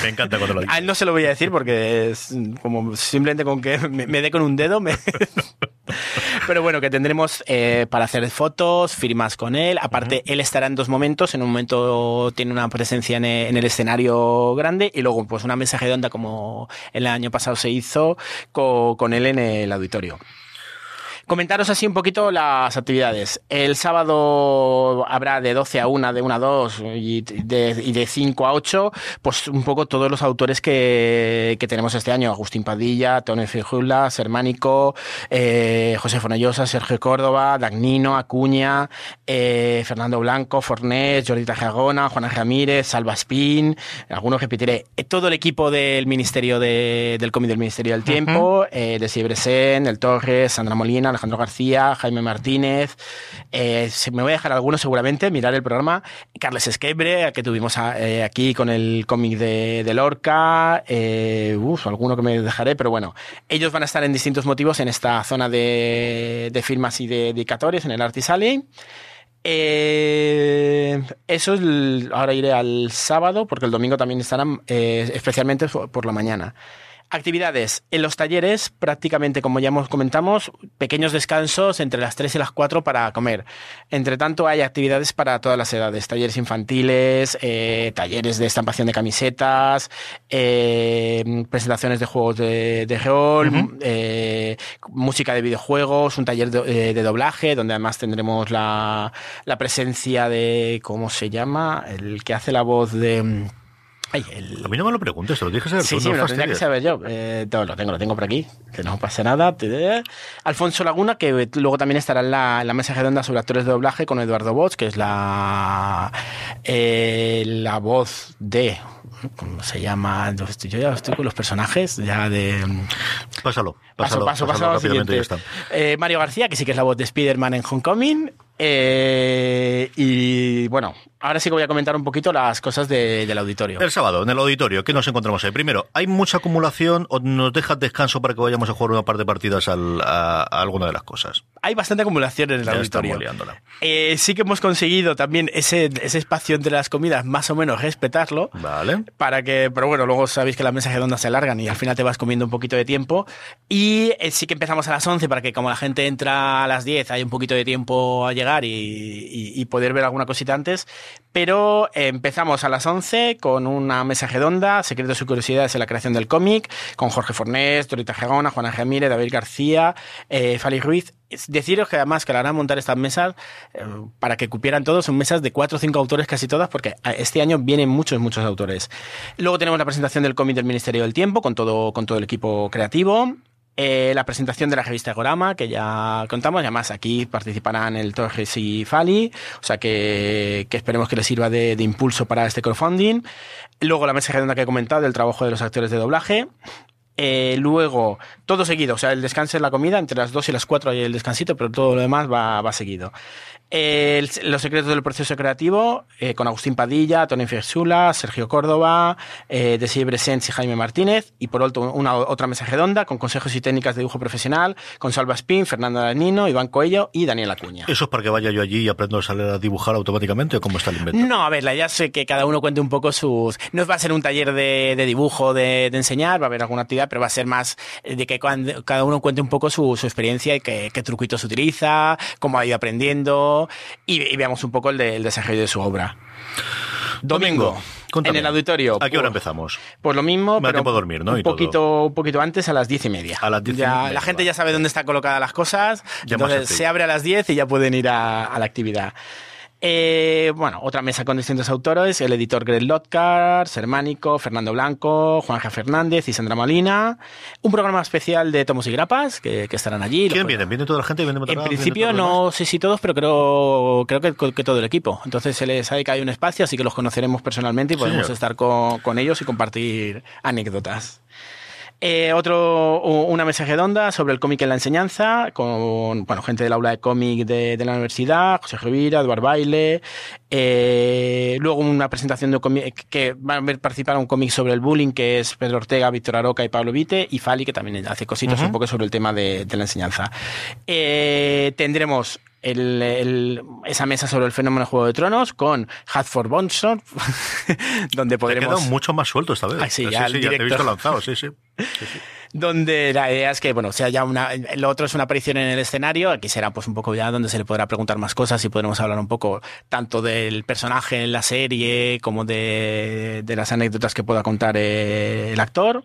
Me encanta cuando lo dices. A él no se lo voy a decir porque es como simplemente con que me, me dé con un dedo. me- Pero bueno, que tendremos eh, para hacer fotos, firmas con él. Aparte, él estará en dos momentos. En un momento tiene una presencia en el, en el escenario grande y luego pues una mesa redonda como el año pasado se hizo co- con él en el auditorio. Comentaros así un poquito las actividades. El sábado habrá de 12 a 1, de 1 a 2 y de, y de 5 a 8, pues un poco todos los autores que, que tenemos este año. Agustín Padilla, Tony Fijula, Sermánico, eh, José Fonellosa, Sergio Córdoba, Dagnino, Acuña, eh, Fernando Blanco, Fornés, Jordita Jagona, Juana Ramírez, Salva Spin, algunos repetiré. Eh, Todo el equipo del Ministerio de- del cómic del Ministerio del Tiempo, eh, de Siebresen, El Torres, Sandra Molina, Alejandro García, Jaime Martínez, eh, me voy a dejar algunos seguramente, mirar el programa, Carles Esquebre, que tuvimos eh, aquí con el cómic de, Lorca, eh, alguno que me dejaré, pero bueno, ellos van a estar en distintos motivos en esta zona de, de firmas y de dedicatorios, en el Artis Alley. Eh, eso es ahora iré al sábado porque el domingo también estarán especialmente por la mañana. Actividades. En los talleres, prácticamente como ya hemos comentamos, pequeños descansos entre las 3 y las 4 para comer. Entre tanto, hay actividades para todas las edades. Talleres infantiles, eh, talleres de estampación de camisetas, eh, presentaciones de juegos de, de rol, eh, música de videojuegos, un taller de, de doblaje, donde además tendremos la, la presencia de, ¿cómo se llama? El que hace la voz de... Ay, el, A mí no me lo preguntes, te lo dije saber Sí, tú, sí, no me lo tendría que saber yo. Eh, todo lo tengo, lo tengo por aquí. Que no pase nada. Alfonso Laguna, que luego también estará en la, en la mesa redonda sobre actores de doblaje con Eduardo Bots, que es la, eh, la voz de. ¿Cómo se llama? Yo ya estoy con los personajes, ya de. Pásalo, Paso, pásalo, paso, paso pásalo rápidamente ya está. Eh, Mario García, que sí que es la voz de Spider-Man en Homecoming. Eh, y bueno, ahora sí que voy a comentar un poquito las cosas de- del auditorio. El sábado, en el auditorio, ¿qué nos encontramos ahí? Primero, ¿hay mucha acumulación o nos dejas descanso para que vayamos a jugar una par de partidas al- a, a alguna de las cosas? Hay bastante acumulación en el Ya auditorio. Eh, sí que hemos conseguido también ese, ese espacio entre las comidas, más o menos respetarlo. Vale. Para que, pero bueno, luego sabéis que las mesas redondas se alargan y al final te vas comiendo un poquito de tiempo. Y eh, sí que empezamos a las 11 para que como la gente entra a las 10 hay un poquito de tiempo a llegar y, poder ver alguna cosita antes. Pero eh, empezamos a las 11 con una mesa redonda, secretos y curiosidades en la creación del cómic, con Jorge Fornés, Dorita Gerona, Juana Ramírez, David García, eh, Fali Ruiz. Deciros que además que la harán montar estas mesas eh, para que cupieran todos, son mesas de cuatro o cinco autores casi todas, porque eh, este año vienen muchos, muchos autores. Luego tenemos la presentación del cómic del Ministerio del Tiempo con todo, con todo el equipo creativo. Eh, la presentación de la revista Gorama, que ya contamos, y además aquí participarán el Torres y Fali, o sea que, esperemos que les sirva de, de impulso para este crowdfunding. Luego la mesa redonda que he comentado del trabajo de los actores de doblaje. Eh, luego, todo seguido, o sea, el descanso es la comida, entre las 2 y las 4 hay el descansito, pero todo lo demás va, va seguido. Eh, el- los secretos del proceso creativo, eh, con Agustín Padilla, Tony Fiesula, Sergio Córdoba, eh, Desi Bresens y Jaime Martínez, y por otro, una otra mesa redonda con consejos y técnicas de dibujo profesional, con Salva Spin, Fernando Danino, Iván Coello y Daniel Acuña. ¿Eso es para que vaya yo allí y aprendo a salir a dibujar automáticamente o cómo está el invento? No, a ver, la idea es que cada uno cuente un poco sus... No va a ser un taller de, de dibujo, de, de enseñar, va a haber alguna actividad, pero va a ser más de que cuando- cada uno cuente un poco su, su experiencia y qué, qué truquitos utiliza, cómo ha ido aprendiendo y, y veamos un poco el, de- el desarrollo de su obra. Domingo, en el auditorio. ¿A qué hora empezamos? Pues lo mismo, Me da pero tiempo a dormir, ¿no? un todo. poquito, un poquito antes, a las diez y media. A las diez y media, La gente ya sabe dónde están colocadas las cosas, Ya entonces se abre a las 10 y ya pueden ir a, a la actividad. Eh, bueno, otra mesa con distintos autores, el editor Greg Lotcar, Sermánico, Fernando Blanco, Juanja Fernández y Sandra Molina. Un programa especial de Tomos y Grapas que, que estarán allí. ¿Quién viene? ¿Viene toda la gente? ¿Viene en principio no sé si todos, pero creo, creo que, que todo el equipo. Entonces se les sabe que hay un espacio, así que los conoceremos personalmente y podemos estar con, con ellos y compartir anécdotas. Eh, otro, una mesa redonda sobre el cómic en la enseñanza, con bueno, gente del aula de cómic de, de la universidad, José Rivira, Eduard Baile. eh, luego una presentación de cómic que van a ver participar un cómic sobre el bullying, que es Pedro Ortega, Víctor Aroca y Pablo Vite, y Fali, que también hace cositas un poco sobre el tema de, de la enseñanza. Eh, tendremos el- el- esa mesa sobre el fenómeno Juego de Tronos con Hadford Bonsor, donde Te podremos quedado mucho más suelto esta vez. Ah, sí, sí, ya sí, el ya te he visto lanzado, sí, sí. donde la idea es que, bueno, sea ya una, lo otro es una aparición en el escenario, aquí será pues un poco ya donde se le podrá preguntar más cosas y podremos hablar un poco tanto del personaje en la serie como de, de las anécdotas que pueda contar eh, el actor.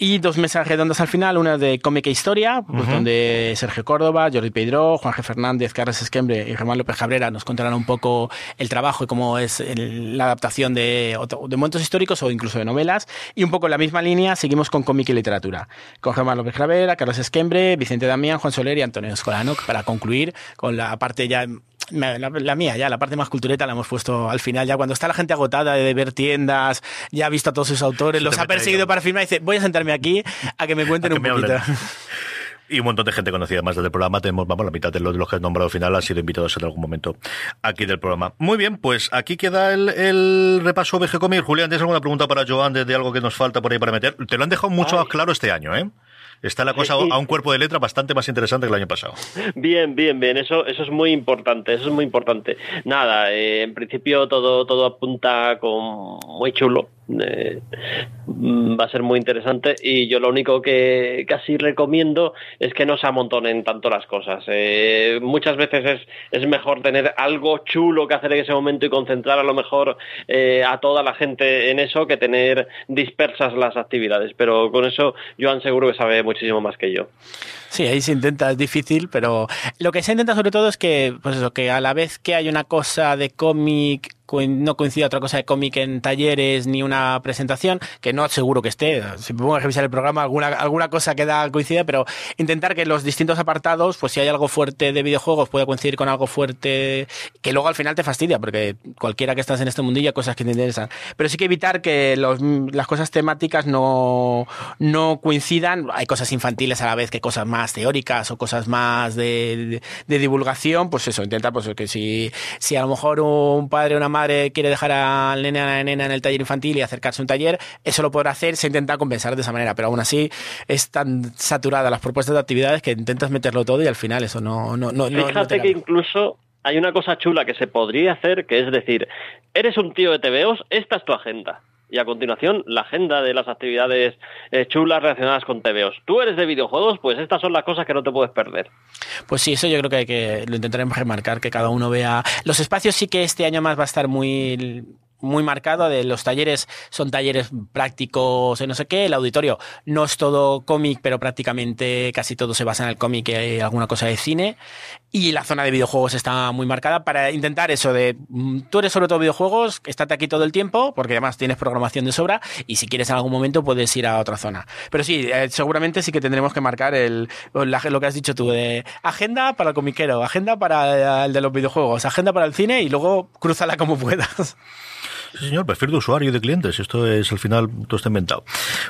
Y dos mesas redondas al final, una de cómica e historia, pues donde Sergio Córdoba, Jordi Pedro, Juan G. Fernández, Carlos Esquembre y Germán López Cabrera nos contarán un poco el trabajo y cómo es el- la adaptación de, de momentos históricos o incluso de novelas. Y un poco en la misma línea seguimos con cómic y literatura. Con Germán López Cabrera, Carlos Esquembre, Vicente Damián, Juan Soler y Antonio Escolano para concluir con la parte ya la, la mía, ya, la parte más cultureta la hemos puesto al final, ya cuando está la gente agotada de ver tiendas, ya ha visto a todos sus autores, los ha perseguido para firmar y dice, voy a sentarme aquí a que me cuenten que un me poquito. hablen. Y un montón de gente conocida más del programa. Tenemos, vamos, la mitad de los, de los que has nombrado al final han sido invitados en algún momento aquí del programa. Muy bien, pues aquí queda el, el repaso VG Comic. Julián, ¿tienes alguna pregunta para Joan de, de algo que nos falta por ahí para meter? Te lo han dejado mucho Ay. más claro este año, ¿eh? Está la cosa Sí. a un cuerpo de letra bastante más interesante que el año pasado. Bien, bien, bien. Eso, eso es muy importante. Eso es muy importante. Nada, eh, en principio todo, todo apunta con muy chulo. Eh, mm, va a ser muy interesante y yo lo único que casi recomiendo es que no se amontonen tanto las cosas. Eh, muchas veces es, es mejor tener algo chulo que hacer en ese momento y concentrar a lo mejor eh, a toda la gente en eso que tener dispersas las actividades. Pero con eso Joan seguro que sabe muchísimo más que yo. Sí, ahí se intenta, es difícil, pero lo que se intenta sobre todo es que, pues eso, que a la vez que hay una cosa de cómic, no coincida otra cosa de cómic en talleres ni una presentación, que no seguro que esté, si me pongo a revisar el programa, alguna, alguna cosa queda coincide, pero intentar que los distintos apartados, pues si hay algo fuerte de videojuegos, pueda coincidir con algo fuerte que luego al final te fastidia, porque cualquiera que estás en este mundillo hay cosas que te interesan. Pero sí que evitar que las cosas temáticas no, no coincidan. Hay cosas infantiles a la vez que cosas más teóricas o cosas más de divulgación. Pues eso, intentar pues, que si, si a lo mejor un padre o una madre quiere dejar al nene a la nena en el taller infantil y acercarse a un taller, eso lo podrá hacer, se intenta compensar de esa manera. Pero aún así es tan saturada las propuestas de actividades que intentas meterlo todo y al final eso no, no, no, no- no te Fíjate que incluso hay una cosa chula que se podría hacer, que es decir, eres un tío de TVOs, esta es tu agenda. Y a continuación, la agenda de las actividades eh, chulas relacionadas con TVOs. Tú eres de videojuegos, pues estas son las cosas que no te puedes perder. Pues sí, eso yo creo que, hay que lo intentaremos remarcar, que cada uno vea. Los espacios sí que este año más va a estar muy muy marcado de los talleres son talleres prácticos y no sé qué el auditorio no es todo cómic pero prácticamente casi todo se basa en el cómic y alguna cosa de cine. Y la zona de videojuegos está muy marcada para intentar eso de mm, tú eres sobre todo videojuegos estate aquí todo el tiempo porque además tienes programación de sobra y si quieres en algún momento puedes ir a otra zona. Pero sí eh, seguramente sí que tendremos que marcar el la- lo que has dicho tú de agenda para el comiquero agenda para el de los videojuegos agenda para el cine y luego crúzala como puedas Sí, señor, perfil de usuario y de clientes. Esto es al final todo está inventado.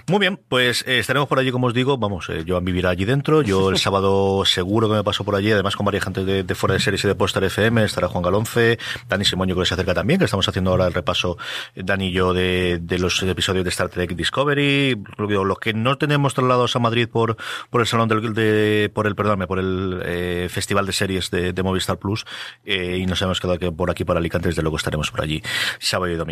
Muy bien, pues eh, estaremos por allí, como os digo. Vamos, eh, Joan vivirá allí dentro. Yo el sábado seguro que me paso por allí, además con varias gente de, de fuera de series y de Póster FM. Estará Juan Galonce, Dani Simoño que se acerca también, que estamos haciendo ahora el repaso, eh, Dani y yo, de, de los episodios de Star Trek Discovery. Lo que digo, Los que no tenemos trasladados a Madrid por, por el salón del, de, por el, perdóname, por el eh, festival de series de, de Movistar Plus, eh, y nos hemos quedado que por aquí, por Alicante, desde luego estaremos por allí sábado y domingo.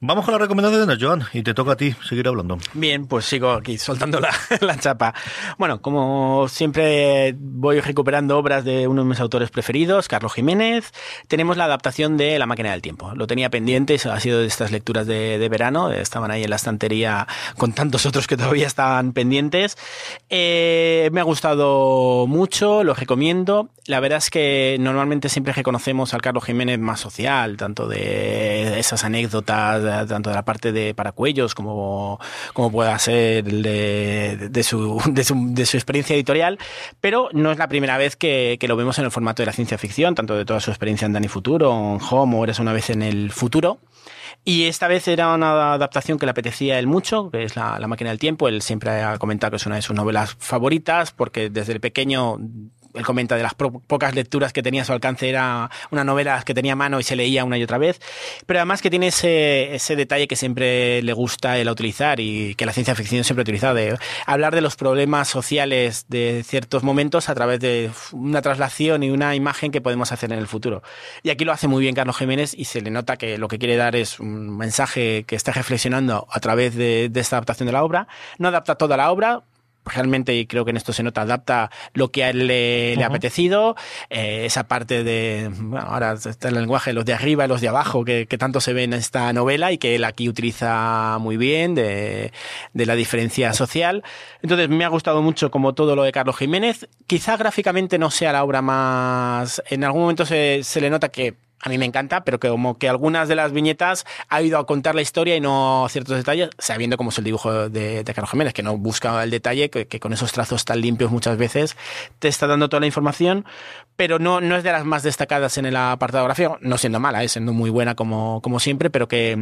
Vamos con las recomendaciones, Joan, y te toca a ti seguir hablando. Bien, pues sigo aquí soltando la, la chapa. Bueno, como siempre voy recuperando obras de uno de mis autores preferidos, Carlos Jiménez. Tenemos la adaptación de La máquina del tiempo. Lo tenía pendiente, ha sido de estas lecturas de, de verano. Estaban ahí en la estantería con tantos otros que todavía estaban pendientes. Eh, me ha gustado mucho, lo recomiendo. La verdad es que normalmente siempre reconocemos al Carlos Jiménez más social, tanto de esas anécdotas, de- tanto de la parte de Paracuellos como, como pueda ser de, su, de, su, experiencia editorial, pero no es la primera vez que, lo vemos en el formato de la ciencia ficción, tanto de toda su experiencia en Dani Futuro, en Home o Eres una vez en el futuro. Y esta vez era una adaptación que le apetecía a él mucho, que es la, la máquina del tiempo. Él siempre ha comentado que es una de sus novelas favoritas, porque desde el pequeño él comenta de las pocas lecturas que tenía a su alcance, era una novela que tenía mano y se leía una y otra vez, pero además que tiene ese, ese detalle que siempre le gusta él utilizar y que la ciencia ficción siempre ha utilizado, de hablar de los problemas sociales de ciertos momentos a través de una traslación y una imagen que podemos hacer en el futuro. Y aquí lo hace muy bien Carlos Jiménez y se le nota que lo que quiere dar es un mensaje que está reflexionando a través de esta adaptación de la obra. No adapta toda la obra, realmente, y creo que en esto se nota, adapta lo que a él le, le ha apetecido, eh, esa parte de, bueno, ahora está el lenguaje, los de arriba y los de abajo, que, que tanto se ve en esta novela y que él aquí utiliza muy bien, de, de la diferencia social. Entonces, me ha gustado mucho como todo lo de Carlos Jiménez. Quizá gráficamente no sea la obra más, en algún momento se, se le nota que a mí me encanta, pero que como que algunas de las viñetas ha ido a contar la historia y no ciertos detalles, sabiendo cómo es el dibujo de, de Carlos Jiménez, que no busca el detalle, que, que, con esos trazos tan limpios muchas veces te está dando toda la información, pero no, no es de las más destacadas en el apartado gráfico, no siendo mala, ¿eh? siendo muy buena como, como siempre, pero que,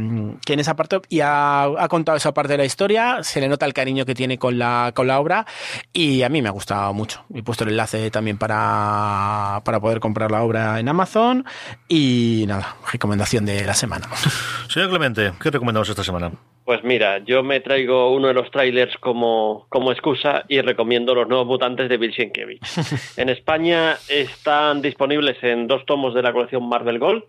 que en esa parte, y ha, ha, contado esa parte de la historia, se le nota el cariño que tiene con la, con la obra, y a mí me ha gustado mucho. He puesto el enlace también para, para poder comprar la obra en Amazon, y nada, recomendación de la semana. Señor Clemente, ¿qué recomendamos esta semana? Pues mira, yo me traigo uno de los trailers como, como excusa y recomiendo los nuevos mutantes de Bill Sienkiewicz. en España están disponibles en dos tomos de la colección Marvel Gold.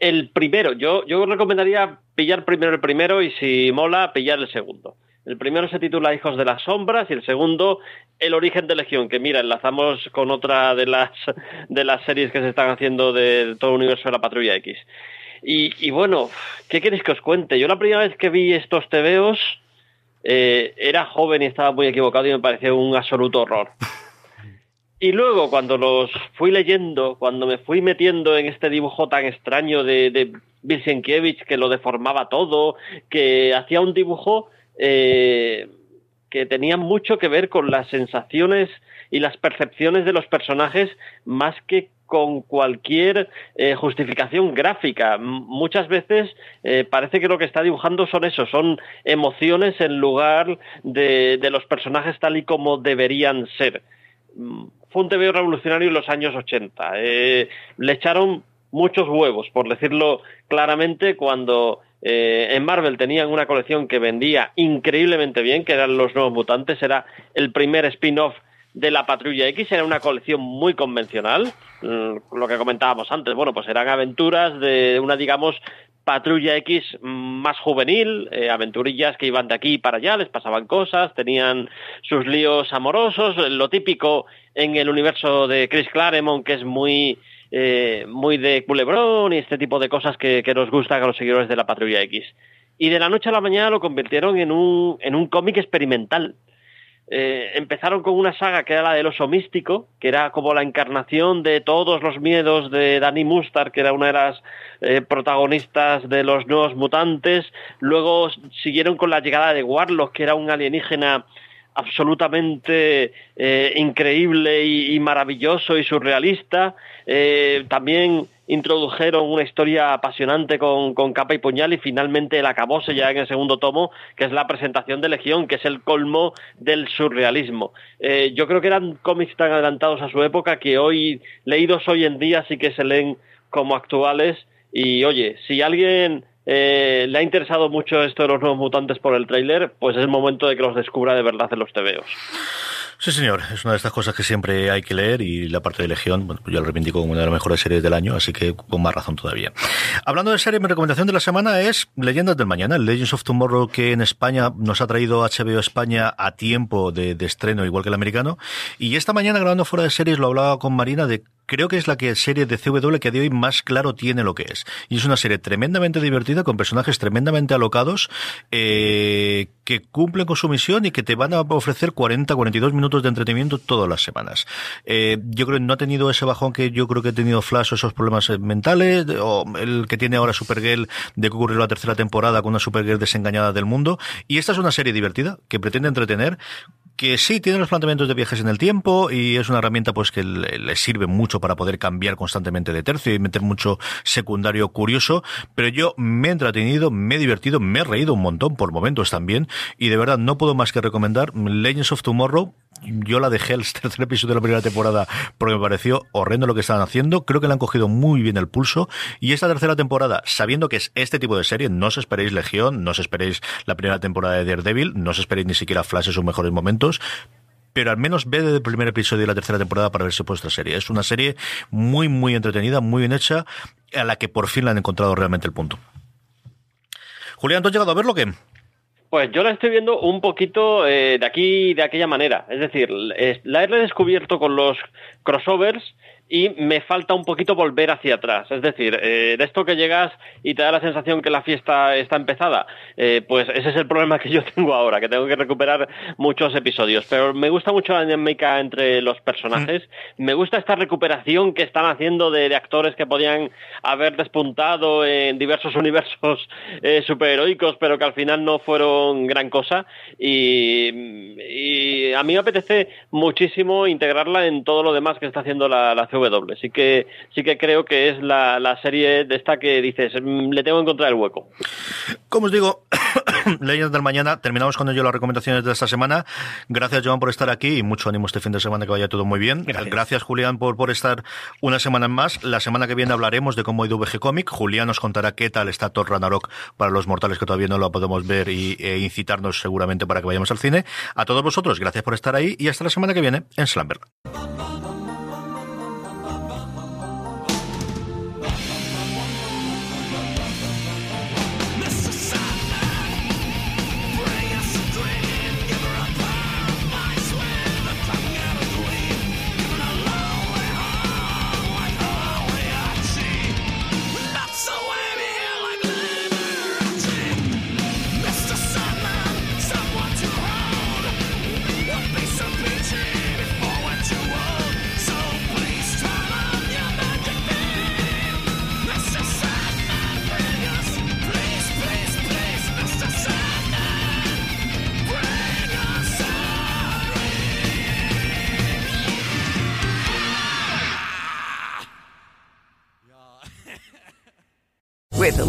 El primero, yo, yo recomendaría pillar primero el primero y si mola, pillar el segundo. El primero se titula Hijos de las Sombras y el segundo El origen de Legión, que mira, enlazamos con otra de las, de las series que se están haciendo de todo el universo de la Patrulla X. Y, y, bueno, ¿qué queréis que os cuente? Yo la primera vez que vi estos tebeos eh, era joven y estaba muy equivocado y me pareció un absoluto horror. Y luego, cuando los fui leyendo, cuando me fui metiendo en este dibujo tan extraño de, de que lo deformaba todo, que hacía un dibujo eh, que tenía mucho que ver con las sensaciones y las percepciones de los personajes más que con cualquier eh, justificación gráfica. Muchas veces eh, parece que lo que está dibujando son eso, son emociones en lugar de, de los personajes tal y como deberían ser. Fue un TV revolucionario en los años 80. Eh, le echaron muchos huevos, por decirlo claramente, cuando en Marvel tenían una colección que vendía increíblemente bien, que eran los nuevos mutantes, era el primer spin-off de la Patrulla X, era una colección muy convencional, lo que comentábamos antes, bueno, pues eran aventuras de una, digamos, Patrulla X más juvenil, eh, aventurillas que iban de aquí para allá, les pasaban cosas, tenían sus líos amorosos, lo típico en el universo de Chris Claremont, que es muy, eh, muy de culebrón y este tipo de cosas que, que nos gustan a los seguidores de la Patrulla X. Y de la noche a la mañana lo convirtieron en un, en un cómic experimental. Eh, empezaron con una saga que era la del oso místico, que era como la encarnación de todos los miedos de Danny Mustard, que era una de las eh, protagonistas de los nuevos mutantes. Luego siguieron con la llegada de Warlock, que era un alienígena absolutamente eh, increíble y, maravilloso y surrealista. También introdujeron una historia apasionante con, con, capa y puñal y finalmente el acabose ya en el segundo tomo, que es la presentación de Legión, que es el colmo del surrealismo. Eh, yo creo que eran cómics tan adelantados a su época que hoy, leídos hoy en día, sí que se leen como actuales. Y oye, si alguien eh, le ha interesado mucho esto de los nuevos mutantes por el tráiler, pues es el momento de que los descubra de verdad en los tebeos. Sí, señor, es una de estas cosas que siempre hay que leer y la parte de Legión, bueno, yo lo reivindico como una de las mejores series del año, así que con más razón todavía. Hablando de serie, mi recomendación de la semana es Leyendas del Mañana, Legends of Tomorrow, que en España nos ha traído HBO España a tiempo de estreno, igual que el americano. Y esta mañana, grabando fuera de series, lo hablaba con Marina de creo que es la que serie de CW que de hoy más claro tiene lo que es. Y es una serie tremendamente divertida, con personajes tremendamente alocados, eh, que cumplen con su misión y que te van a ofrecer 40, 42 minutos de entretenimiento todas las semanas. Eh, yo creo que no ha tenido ese bajón que yo creo que ha tenido Flash o esos problemas mentales, o el que tiene ahora Supergirl de que ocurrió la tercera temporada con una Supergirl desengañada del mundo. Y esta es una serie divertida, que pretende entretener, que sí tiene los planteamientos de viajes en el tiempo y es una herramienta pues que le, sirve mucho para poder cambiar constantemente de tercio y meter mucho secundario curioso, pero yo me he entretenido, me he divertido, me he reído un montón por momentos también y de verdad no puedo más que recomendar Legends of Tomorrow. Yo la dejé el tercer episodio de la primera temporada porque me pareció horrendo lo que estaban haciendo. Creo que le han cogido muy bien el pulso. Y esta tercera temporada, sabiendo que es este tipo de serie, no os esperéis Legión, no os esperéis la primera temporada de Daredevil, no os esperéis ni siquiera Flash en sus mejores momentos pero al menos ve desde el primer episodio de la tercera temporada para ver si vuestra serie. Es una serie muy, muy entretenida, muy bien hecha, a la que por fin le han encontrado realmente el punto. Julián, ¿tú has llegado a verlo qué? Pues yo la estoy viendo un poquito eh, de aquí, de aquella manera. Es decir, la he redescubierto con los crossovers y me falta un poquito volver hacia atrás. Es decir, eh, de esto que llegas y te da la sensación que la fiesta está empezada, eh, pues ese es el problema que yo tengo ahora, que tengo que recuperar muchos episodios. Pero me gusta mucho la dinámica entre los personajes, me gusta esta recuperación que están haciendo de, actores que podían haber despuntado en diversos universos eh, superheroicos, pero que al final no fueron gran cosa. Y, a mí me apetece muchísimo integrarla en todo lo demás que está haciendo la, la CW. Sí que, sí que creo que es la, la serie de esta que dices, mm, le tengo que encontrar el hueco. Como os digo, Leyendas del Mañana, terminamos con ello las recomendaciones de esta semana. Gracias, Joan, por estar aquí y mucho ánimo este fin de semana, que vaya todo muy bien. Gracias, Julián, por, por estar una semana más. La semana que viene hablaremos de cómo ha ido VG Comic. Julián nos contará qué tal está Thor Ragnarok para los mortales que todavía no lo podemos ver y, e incitarnos seguramente para que vayamos al cine. A todos vosotros, gracias por estar ahí y hasta la semana que viene en Slamberg.